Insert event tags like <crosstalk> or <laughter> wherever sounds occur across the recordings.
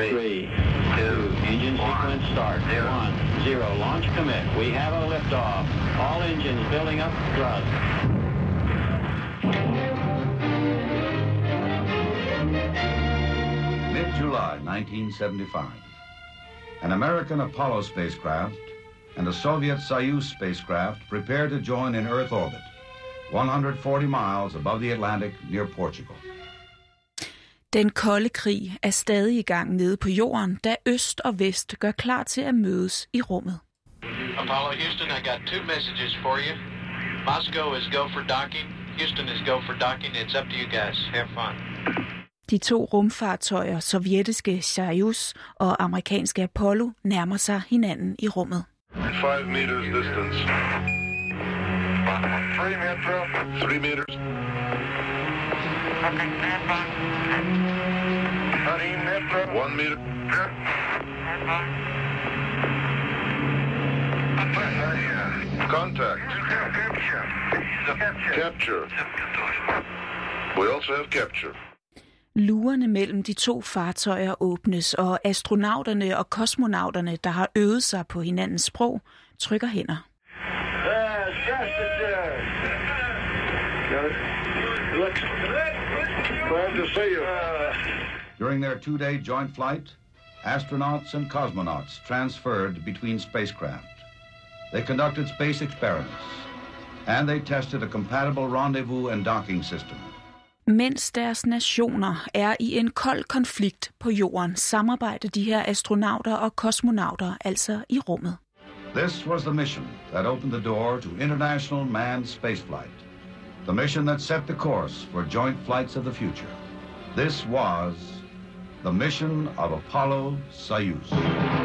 Three, Three, two, engine sequence start. zero. One, zero, launch commit. We have a liftoff. All engines building up thrust. Mid-July 1975. An American Apollo spacecraft and a Soviet Soyuz spacecraft prepare to join in Earth orbit, 140 miles above the Atlantic near Portugal. Den kolde krig er stadig i gang nede på jorden, da øst og vest gør klar til at mødes i rummet. Apollo Houston, I got two messages for you. Moscow is go for docking. Houston is go for docking. It's up to you guys. Have fun. De to rumfartøjer, sovjetiske Soyuz og amerikanske Apollo, nærmer sig hinanden i rummet. Five meters distance. Three metro. Three meters. Thirteen metro. One meter. Contact. Capture. We also have capture. Lurerne mellem de to fartøjer åbnes, og astronauterne og kosmonauterne, der har øvet sig på hinandens sprog, trykker hænder. Glad to see you. During their two-day joint flight, astronauts and cosmonauts transferred between spacecraft. They conducted space experiments, and they tested a compatible rendezvous and docking system. Mens deres nationer er i en kold konflikt på jorden, samarbejder de her astronauter og kosmonauter altså i rummet. This was the mission that opened the door to international manned spaceflight. The mission that set the course for joint flights of the future. This was the mission of Apollo Soyuz.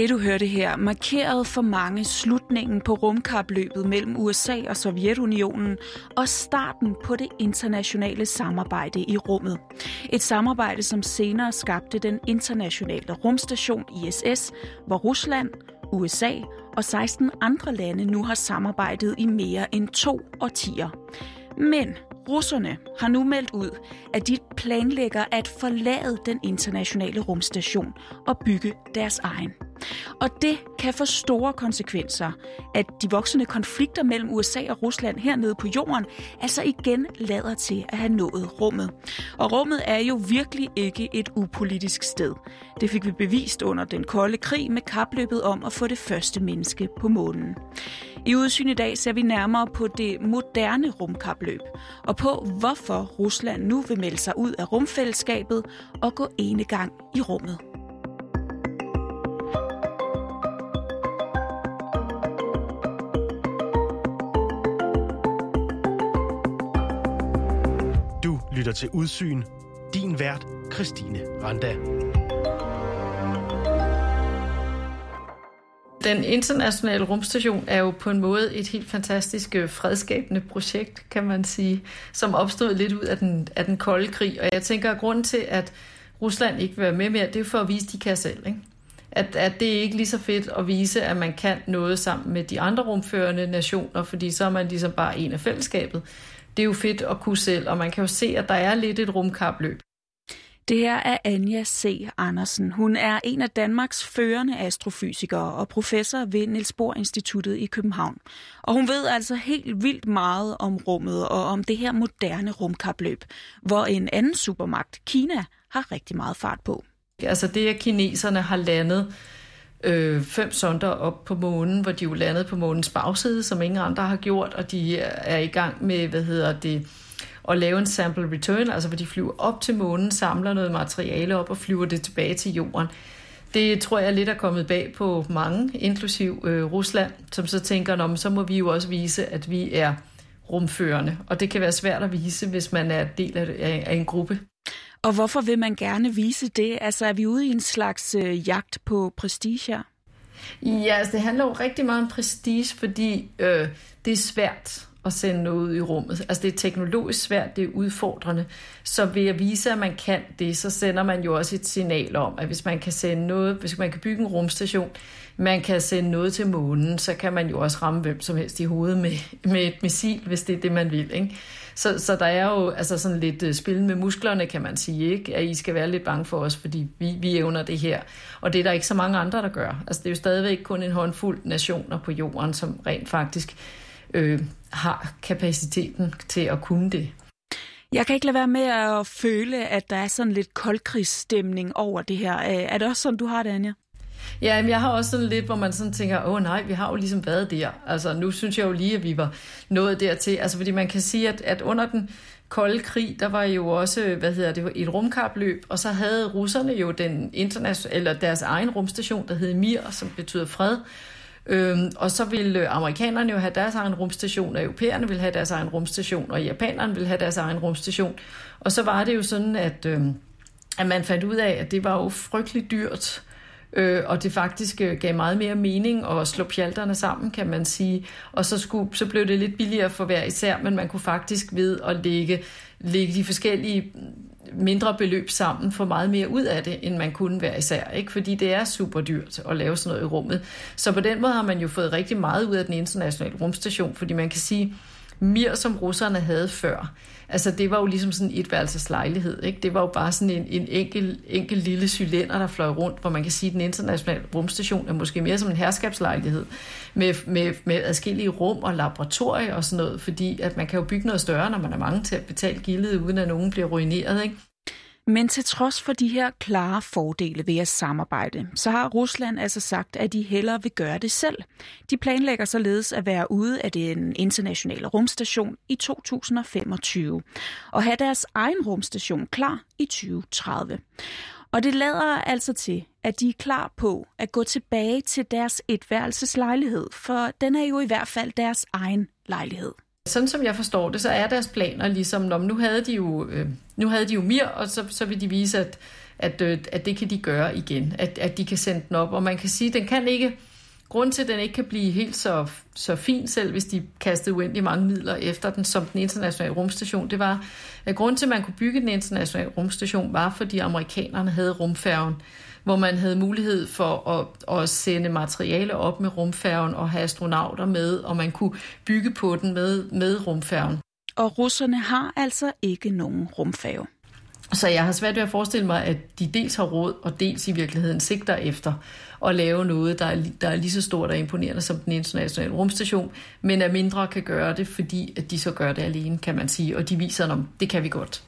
Det du hørte her markerede for mange slutningen på rumkapløbet mellem USA og Sovjetunionen og starten på det internationale samarbejde i rummet. Et samarbejde, som senere skabte den internationale rumstation ISS, hvor Rusland, USA og 16 andre lande nu har samarbejdet i mere end to årtier. Men russerne har nu meldt ud, at de planlægger at forlade den internationale rumstation og bygge deres egen. Og det kan få store konsekvenser, at de voksende konflikter mellem USA og Rusland hernede på jorden altså igen lader til at have nået rummet. Og rummet er jo virkelig ikke et upolitisk sted. Det fik vi bevist under den kolde krig med kapløbet om at få det første menneske på månen. I udsyn i dag ser vi nærmere på det moderne rumkapløb, og på hvorfor Rusland nu vil melde sig ud af rumfællesskabet og gå ene gang i rummet. Lytter til Udsyn. Din vært, Christine Randa. Den internationale rumstation er jo på en måde et helt fantastisk øh, fredskabende projekt, kan man sige, som opstod lidt ud af den, af den kolde krig. Og jeg tænker, at grunden til, at Rusland ikke vil være med mere, det er for at vise, at de kan selv. Ikke? At, at det er ikke lige så fedt at vise, at man kan noget sammen med de andre rumførende nationer, fordi så er man ligesom bare en af fællesskabet. Det er jo fedt at kunne selv, og man kan jo se, at der er lidt et rumkapløb. Det her er Anja C. Andersen. Hun er en af Danmarks førende astrofysikere og professor ved Niels Bohr Instituttet i København. Og hun ved altså helt vildt meget om rummet og om det her moderne rumkapløb, hvor en anden supermagt, Kina, har rigtig meget fart på. Altså det, at kineserne har landet øh, fem sonder op på månen, hvor de jo landede på månens bagside, som ingen andre har gjort, og de er i gang med, hvad hedder det, at lave en sample return, altså hvor de flyver op til månen, samler noget materiale op og flyver det tilbage til jorden. Det tror jeg lidt er kommet bag på mange, inklusiv øh, Rusland, som så tænker, om så må vi jo også vise, at vi er rumførende. Og det kan være svært at vise, hvis man er del af, af en gruppe. Og hvorfor vil man gerne vise det? Altså er vi ude i en slags øh, jagt på prestige? Ja, altså det handler jo rigtig meget om prestige, fordi øh, det er svært at sende noget ud i rummet. Altså det er teknologisk svært, det er udfordrende. Så ved at vise, at man kan det, så sender man jo også et signal om, at hvis man kan sende noget, hvis man kan bygge en rumstation, man kan sende noget til månen, så kan man jo også ramme hvem som helst i hovedet med, med et missil, hvis det er det, man vil. Ikke? Så, så der er jo altså sådan lidt øh, spil med musklerne, kan man sige, ikke? at I skal være lidt bange for os, fordi vi, vi evner det her. Og det er der ikke så mange andre, der gør. Altså, det er jo stadigvæk kun en håndfuld nationer på jorden, som rent faktisk øh, har kapaciteten til at kunne det. Jeg kan ikke lade være med at føle, at der er sådan lidt koldkrigsstemning over det her. Øh, er det også sådan, du har det, Anja? Ja, men jeg har også sådan lidt, hvor man sådan tænker, åh nej, vi har jo ligesom været der. Altså nu synes jeg jo lige, at vi var nået dertil. Altså fordi man kan sige, at, at under den kolde krig, der var jo også, hvad hedder det, et rumkapløb, og så havde russerne jo den internationale, eller deres egen rumstation, der hed Mir, som betyder fred. Øhm, og så ville øh, amerikanerne jo have deres egen rumstation, og europæerne ville have deres egen rumstation, og japanerne ville have deres egen rumstation. Og så var det jo sådan, at, øhm, at man fandt ud af, at det var jo frygteligt dyrt øh, og det faktisk øh, gav meget mere mening at slå pjalterne sammen, kan man sige. Og så, skulle, så blev det lidt billigere for hver især, men man kunne faktisk ved at lægge, lægge de forskellige mindre beløb sammen for meget mere ud af det, end man kunne være især. Ikke? Fordi det er super dyrt at lave sådan noget i rummet. Så på den måde har man jo fået rigtig meget ud af den internationale rumstation, fordi man kan sige, Mir, som russerne havde før, altså det var jo ligesom sådan et værelseslejlighed. Ikke? Det var jo bare sådan en, en enkel, enkel lille cylinder, der fløj rundt, hvor man kan sige, at den internationale rumstation er måske mere som en herskabslejlighed med, med, med adskillige rum og laboratorier og sådan noget, fordi at man kan jo bygge noget større, når man er mange til at betale gildet, uden at nogen bliver ruineret. Ikke? Men til trods for de her klare fordele ved at samarbejde, så har Rusland altså sagt, at de hellere vil gøre det selv. De planlægger således at være ude af den internationale rumstation i 2025 og have deres egen rumstation klar i 2030. Og det lader altså til, at de er klar på at gå tilbage til deres etværelseslejlighed, for den er jo i hvert fald deres egen lejlighed. Sådan som jeg forstår det, så er deres planer ligesom, når nu havde de jo, øh, nu havde de jo Mir, og så, så vil de vise, at, at, øh, at det kan de gøre igen, at, at de kan sende den op. Og man kan sige, at den kan ikke, grund til, at den ikke kan blive helt så, så fin selv, hvis de kastede uendelig mange midler efter den, som den internationale rumstation, det var, at grund til, at man kunne bygge den internationale rumstation, var, fordi amerikanerne havde rumfærgen hvor man havde mulighed for at, at sende materiale op med rumfærgen og have astronauter med, og man kunne bygge på den med, med rumfærgen. Og russerne har altså ikke nogen rumfærge. Så jeg har svært ved at forestille mig, at de dels har råd, og dels i virkeligheden sigter efter at lave noget, der er, der er lige så stort og imponerende som den internationale rumstation, men at mindre kan gøre det, fordi at de så gør det alene, kan man sige, og de viser, at det kan vi godt.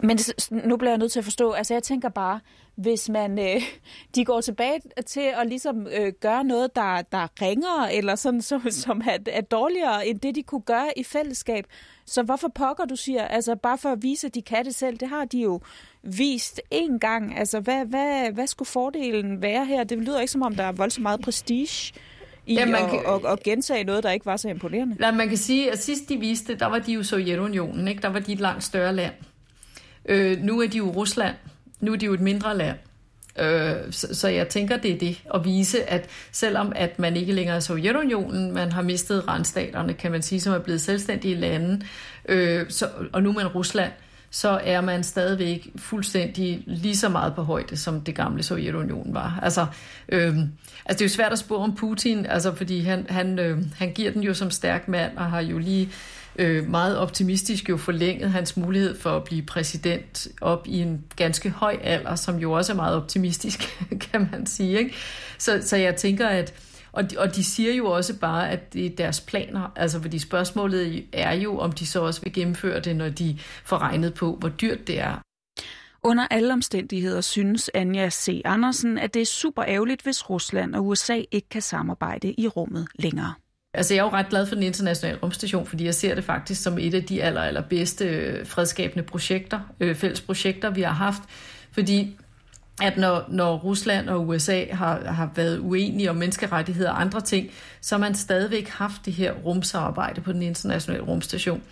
Men nu bliver jeg nødt til at forstå, altså jeg tænker bare, hvis man øh, <laughs> de går tilbage til at ligesom øh, gøre noget, der, der ringer, eller sådan, så, <laughs> som er, er dårligere end det, de kunne gøre i fællesskab. Så hvorfor pokker du siger, altså bare for at vise, at de kan det selv, det har de jo vist en gang. Altså hvad, hvad, hvad skulle fordelen være her? Det lyder ikke som om, der er voldsomt meget prestige i ja, man kan, at, at, at gentage noget, der ikke var så imponerende. Ja, man kan sige, at sidst de viste der var de jo Sovjetunionen, ikke? der var de et langt større land. Øh, nu er de jo Rusland. Nu er de jo et mindre land. Øh, så, så jeg tænker, det er det at vise, at selvom at man ikke længere er Sovjetunionen, man har mistet randstaterne, kan man sige, som er blevet selvstændige lande, øh, så, og nu er man Rusland, så er man stadigvæk fuldstændig lige så meget på højde, som det gamle Sovjetunionen var. Altså, øh, altså det er jo svært at spore om Putin, altså, fordi han, han, øh, han giver den jo som stærk mand, og har jo lige øh, meget optimistisk jo forlænget hans mulighed for at blive præsident op i en ganske høj alder, som jo også er meget optimistisk, <laughs> kan man sige. Ikke? Så, så jeg tænker, at og de, og de siger jo også bare, at det er deres planer, altså fordi spørgsmålet er jo, om de så også vil gennemføre det, når de får regnet på, hvor dyrt det er. Under alle omstændigheder synes Anja C. Andersen, at det er super ærgerligt, hvis Rusland og USA ikke kan samarbejde i rummet længere. Altså, jeg er jo ret glad for den internationale rumstation, fordi jeg ser det faktisk som et af de aller, aller bedste øh, fredskabende projekter, øh, fælles projekter, vi har haft. Fordi at når, når Rusland og USA har, har været uenige om menneskerettigheder og andre ting, så har man stadigvæk haft det her rumsamarbejde på den internationale rumstation.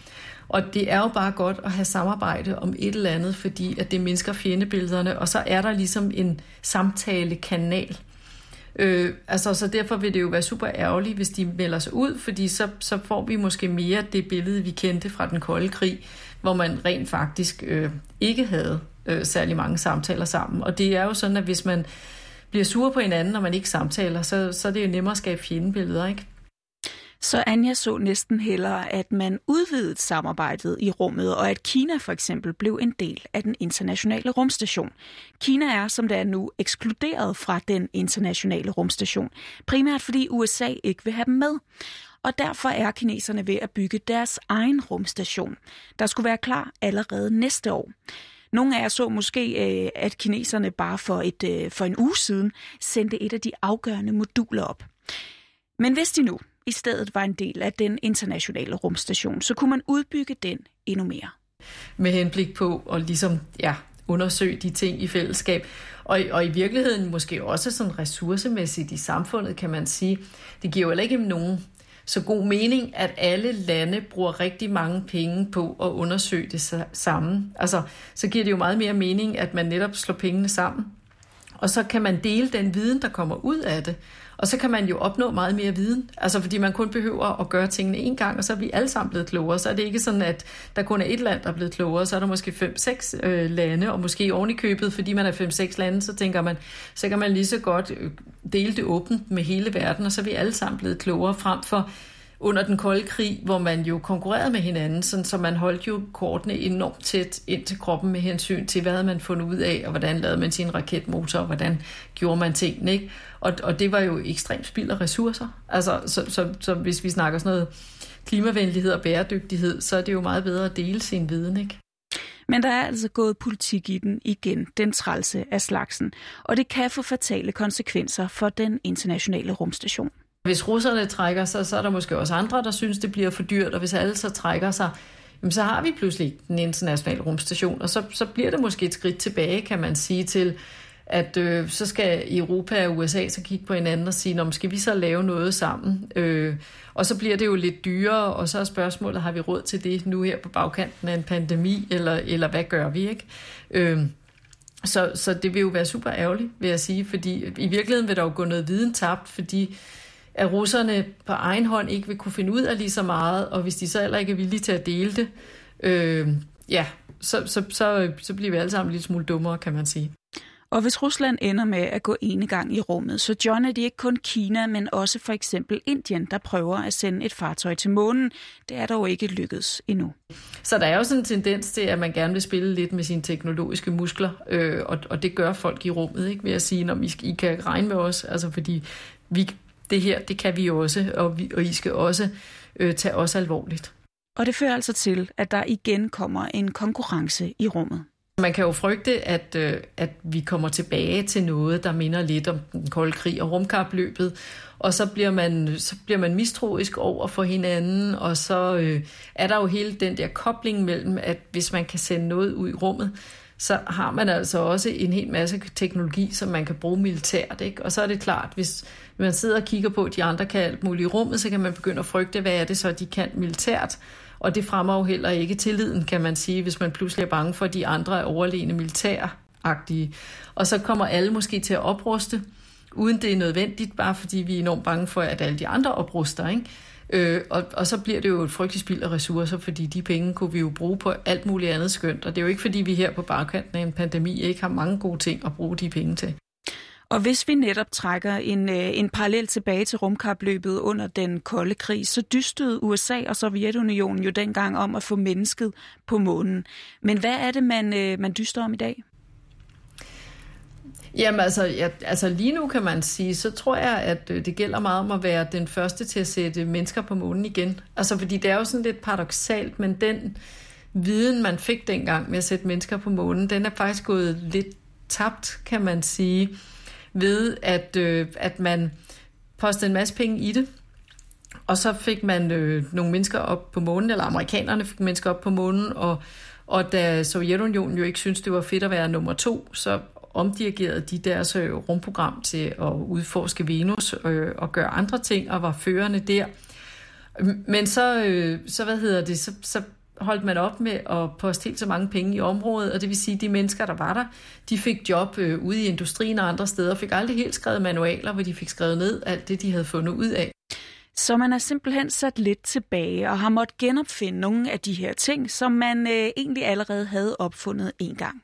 Og det er jo bare godt at have samarbejde om et eller andet, fordi at det mindsker fjendebillederne, og så er der ligesom en samtalekanal Øh, altså, så derfor vil det jo være super ærgerligt, hvis de melder sig ud, fordi så, så får vi måske mere det billede, vi kendte fra den kolde krig, hvor man rent faktisk øh, ikke havde øh, særlig mange samtaler sammen. Og det er jo sådan, at hvis man bliver sur på hinanden, når man ikke samtaler, så, så er det jo nemmere at skabe fjendebilleder, ikke? Så Anja så næsten hellere, at man udvidede samarbejdet i rummet, og at Kina for eksempel blev en del af den internationale rumstation. Kina er, som det er nu, ekskluderet fra den internationale rumstation, primært fordi USA ikke vil have dem med. Og derfor er kineserne ved at bygge deres egen rumstation, der skulle være klar allerede næste år. Nogle af jer så måske, øh, at kineserne bare for, et, øh, for en uge siden sendte et af de afgørende moduler op. Men hvis de nu i stedet var en del af den internationale rumstation, så kunne man udbygge den endnu mere. Med henblik på at ligesom, ja, undersøge de ting i fællesskab. Og, og i virkeligheden måske også sådan ressourcemæssigt i samfundet, kan man sige. Det giver jo heller ikke nogen så god mening, at alle lande bruger rigtig mange penge på at undersøge det sammen. Altså, så giver det jo meget mere mening, at man netop slår pengene sammen. Og så kan man dele den viden, der kommer ud af det. Og så kan man jo opnå meget mere viden. Altså fordi man kun behøver at gøre tingene en gang, og så er vi alle sammen blevet klogere. Så er det ikke sådan, at der kun er et land, der er blevet klogere. Så er der måske fem-seks øh, lande, og måske oven i købet, fordi man er fem-seks lande, så tænker man, så kan man lige så godt øh, dele det åbent med hele verden, og så er vi alle sammen blevet klogere frem for under den kolde krig, hvor man jo konkurrerede med hinanden, sådan, så man holdt jo kortene enormt tæt ind til kroppen med hensyn til, hvad havde man fundet ud af, og hvordan lavede man sin raketmotor, og hvordan gjorde man tingene. Ikke? Og, og det var jo ekstremt spild af ressourcer. Altså, så, så, så hvis vi snakker sådan noget klimavenlighed og bæredygtighed, så er det jo meget bedre at dele sin viden, ikke? Men der er altså gået politik i den igen, den trælse af slagsen, og det kan få fatale konsekvenser for den internationale rumstation. Hvis russerne trækker sig, så er der måske også andre, der synes, det bliver for dyrt, og hvis alle så trækker sig, jamen så har vi pludselig den internationale rumstation, og så, så bliver det måske et skridt tilbage, kan man sige, til at øh, så skal Europa og USA så kigge på hinanden og sige, skal vi så lave noget sammen? Øh, og så bliver det jo lidt dyrere, og så er spørgsmålet, har vi råd til det nu her på bagkanten af en pandemi, eller, eller hvad gør vi, ikke? Øh, så, så det vil jo være super ærgerligt, vil jeg sige, fordi i virkeligheden vil der jo gå noget viden tabt, fordi at russerne på egen hånd ikke vil kunne finde ud af lige så meget, og hvis de så heller ikke er villige til at dele det, øh, ja, så, så, så, så bliver vi alle sammen lidt smule dummere, kan man sige. Og hvis Rusland ender med at gå gang i rummet, så John er det ikke kun Kina, men også for eksempel Indien, der prøver at sende et fartøj til månen. Det er dog ikke lykkedes endnu. Så der er jo sådan en tendens til, at man gerne vil spille lidt med sine teknologiske muskler, øh, og, og det gør folk i rummet, ikke? ved at sige, når I, I kan regne med os, altså fordi vi, det her, det kan vi også, og, vi, og I skal også øh, tage os alvorligt. Og det fører altså til, at der igen kommer en konkurrence i rummet. Man kan jo frygte, at, øh, at vi kommer tilbage til noget, der minder lidt om den kolde krig og rumkapløbet, og så bliver man, så bliver man mistroisk over for hinanden, og så øh, er der jo hele den der kobling mellem, at hvis man kan sende noget ud i rummet, så har man altså også en hel masse teknologi, som man kan bruge militært. Ikke? Og så er det klart, hvis man sidder og kigger på, at de andre kan alt muligt i rummet, så kan man begynde at frygte, hvad er det så, de kan militært. Og det fremmer jo heller ikke tilliden, kan man sige, hvis man pludselig er bange for, at de andre er overlegne militæragtige. Og så kommer alle måske til at opruste, uden det er nødvendigt, bare fordi vi er enormt bange for, at alle de andre opruster. Ikke? Øh, og, og så bliver det jo et frygteligt spild af ressourcer, fordi de penge kunne vi jo bruge på alt muligt andet skønt. Og det er jo ikke, fordi vi her på bagkanten af en pandemi ikke har mange gode ting at bruge de penge til. Og hvis vi netop trækker en, øh, en parallel tilbage til rumkapløbet under den kolde krig, så dystede USA og Sovjetunionen jo dengang om at få mennesket på månen. Men hvad er det, man, øh, man dyster om i dag? Jamen altså, ja, altså lige nu kan man sige, så tror jeg, at øh, det gælder meget om at være den første til at sætte mennesker på månen igen. Altså fordi det er jo sådan lidt paradoxalt, men den viden, man fik dengang med at sætte mennesker på månen, den er faktisk gået lidt tabt, kan man sige, ved at, øh, at man postede en masse penge i det, og så fik man øh, nogle mennesker op på månen, eller amerikanerne fik mennesker op på månen, og, og da Sovjetunionen jo ikke syntes, det var fedt at være nummer to, så omdirigerede de deres øh, rumprogram til at udforske Venus øh, og gøre andre ting, og var førende der. Men så, øh, så hvad hedder det, så, så holdt man op med at poste helt så mange penge i området, og det vil sige, at de mennesker, der var der, de fik job øh, ude i industrien og andre steder, fik aldrig helt skrevet manualer, hvor de fik skrevet ned alt det, de havde fundet ud af. Så man er simpelthen sat lidt tilbage og har måttet genopfinde nogle af de her ting, som man øh, egentlig allerede havde opfundet en gang.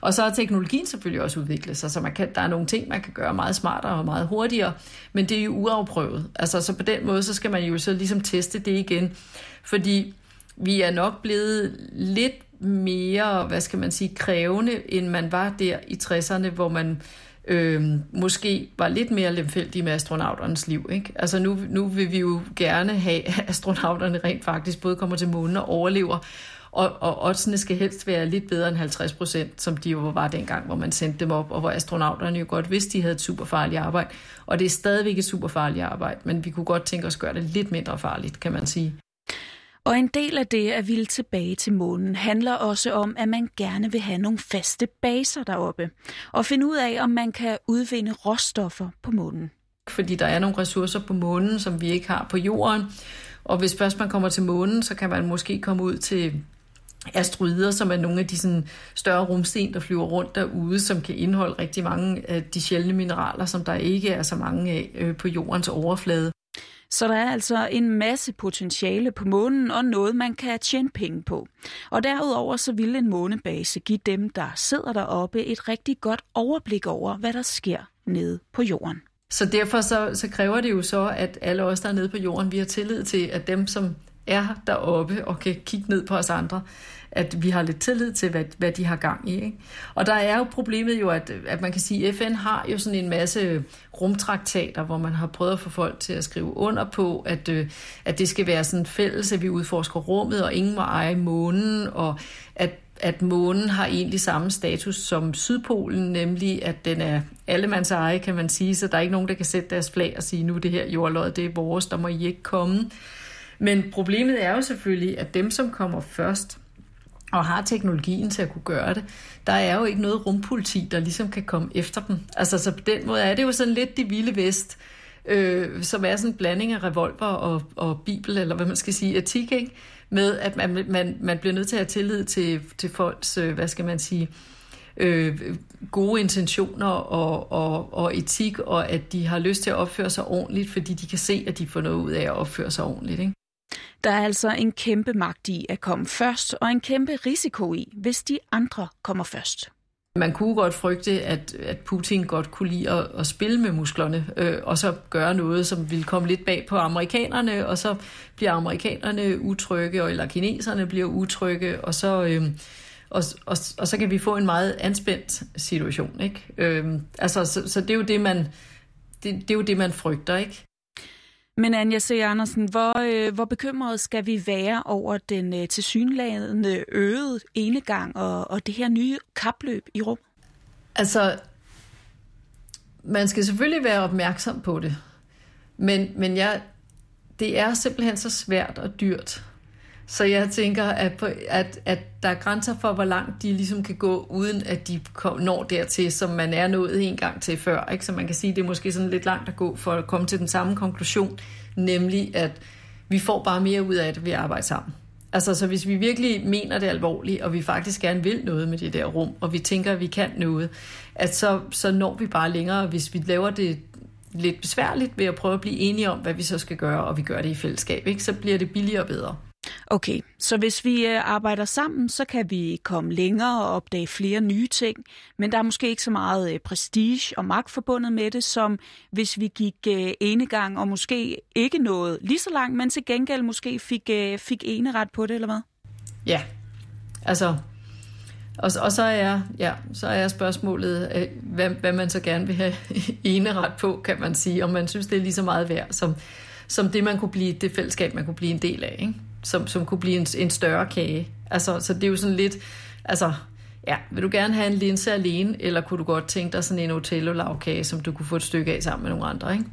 Og så har teknologien selvfølgelig også udviklet sig, så man kan, der er nogle ting, man kan gøre meget smartere og meget hurtigere, men det er jo uafprøvet. Altså, så på den måde, så skal man jo så ligesom teste det igen, fordi vi er nok blevet lidt mere, hvad skal man sige, krævende, end man var der i 60'erne, hvor man øh, måske var lidt mere lemfældig med astronauternes liv. Ikke? Altså nu, nu vil vi jo gerne have, at astronauterne rent faktisk både kommer til månen og overlever, og, og oddsene skal helst være lidt bedre end 50 procent, som de jo var dengang, hvor man sendte dem op, og hvor astronauterne jo godt vidste, de havde et super farligt arbejde. Og det er stadigvæk et super farligt arbejde, men vi kunne godt tænke os at gøre det lidt mindre farligt, kan man sige. Og en del af det at ville tilbage til månen handler også om, at man gerne vil have nogle faste baser deroppe, og finde ud af, om man kan udvinde råstoffer på månen. Fordi der er nogle ressourcer på månen, som vi ikke har på jorden, og hvis først man kommer til månen, så kan man måske komme ud til asteroider, som er nogle af de sådan, større rumsten, der flyver rundt derude, som kan indeholde rigtig mange af de sjældne mineraler, som der ikke er så mange af øh, på jordens overflade. Så der er altså en masse potentiale på månen og noget, man kan tjene penge på. Og derudover så vil en månebase give dem, der sidder deroppe, et rigtig godt overblik over, hvad der sker nede på jorden. Så derfor så, så kræver det jo så, at alle os, der er nede på jorden, vi har tillid til, at dem, som er deroppe og kan kigge ned på os andre, at vi har lidt tillid til, hvad, hvad de har gang i. Ikke? Og der er jo problemet jo, at, at man kan sige, at FN har jo sådan en masse rumtraktater, hvor man har prøvet at få folk til at skrive under på, at, øh, at det skal være sådan fælles, at vi udforsker rummet, og ingen må eje månen, og at at månen har egentlig samme status som Sydpolen, nemlig at den er allemands eje, kan man sige, så der er ikke nogen, der kan sætte deres flag og sige, nu det her jordlod, det er vores, der må I ikke komme. Men problemet er jo selvfølgelig, at dem, som kommer først, og har teknologien til at kunne gøre det, der er jo ikke noget rumpoliti, der ligesom kan komme efter dem. Altså, så på den måde er det jo sådan lidt det vilde vest, øh, som er sådan en blanding af revolver og, og bibel, eller hvad man skal sige, etik, ikke? med at man, man, man bliver nødt til at have tillid til, til folks, øh, hvad skal man sige, øh, gode intentioner og, og, og etik, og at de har lyst til at opføre sig ordentligt, fordi de kan se, at de får noget ud af at opføre sig ordentligt. Ikke? Der er altså en kæmpe magt i at komme først, og en kæmpe risiko i, hvis de andre kommer først. Man kunne godt frygte, at, at Putin godt kunne lide at, at spille med musklerne, øh, og så gøre noget, som ville komme lidt bag på amerikanerne, og så bliver amerikanerne utrygge, eller kineserne bliver utrygge, og så, øh, og, og, og så kan vi få en meget anspændt situation. Ikke? Øh, altså, så, så det er jo det, man, det, det er jo det, man frygter, ikke? Men Anja C. Andersen, hvor, øh, hvor bekymret skal vi være over den øh, tilsyneladende øgede enegang og, og det her nye kapløb i rum? Altså, man skal selvfølgelig være opmærksom på det, men, men jeg, det er simpelthen så svært og dyrt. Så jeg tænker, at, på, at, at der er grænser for, hvor langt de ligesom kan gå, uden at de når dertil, som man er nået en gang til før. Ikke? Så man kan sige, at det er måske sådan lidt langt at gå for at komme til den samme konklusion, nemlig at vi får bare mere ud af det ved at arbejde sammen. Altså, så hvis vi virkelig mener det alvorligt, og vi faktisk gerne vil noget med det der rum, og vi tænker, at vi kan noget, at så, så når vi bare længere, hvis vi laver det lidt besværligt ved at prøve at blive enige om, hvad vi så skal gøre, og vi gør det i fællesskab, ikke? så bliver det billigere og bedre. Okay, så hvis vi øh, arbejder sammen, så kan vi komme længere og opdage flere nye ting, men der er måske ikke så meget øh, prestige og magt forbundet med det, som hvis vi gik øh, ene gang og måske ikke noget lige så langt, men til gengæld måske fik, fik ret på det, eller hvad? Ja, altså, og, og så, er, ja, så er spørgsmålet, hvad, hvad man så gerne vil have <laughs> ret på, kan man sige, om man synes, det er lige så meget værd, som, som det, man kunne blive, det fællesskab, man kunne blive en del af, ikke? Som, som kunne blive en, en større kage. Altså, så det er jo sådan lidt, altså, ja, vil du gerne have en linse alene, eller kunne du godt tænke dig sådan en Otello-lavkage, som du kunne få et stykke af sammen med nogle andre, ikke?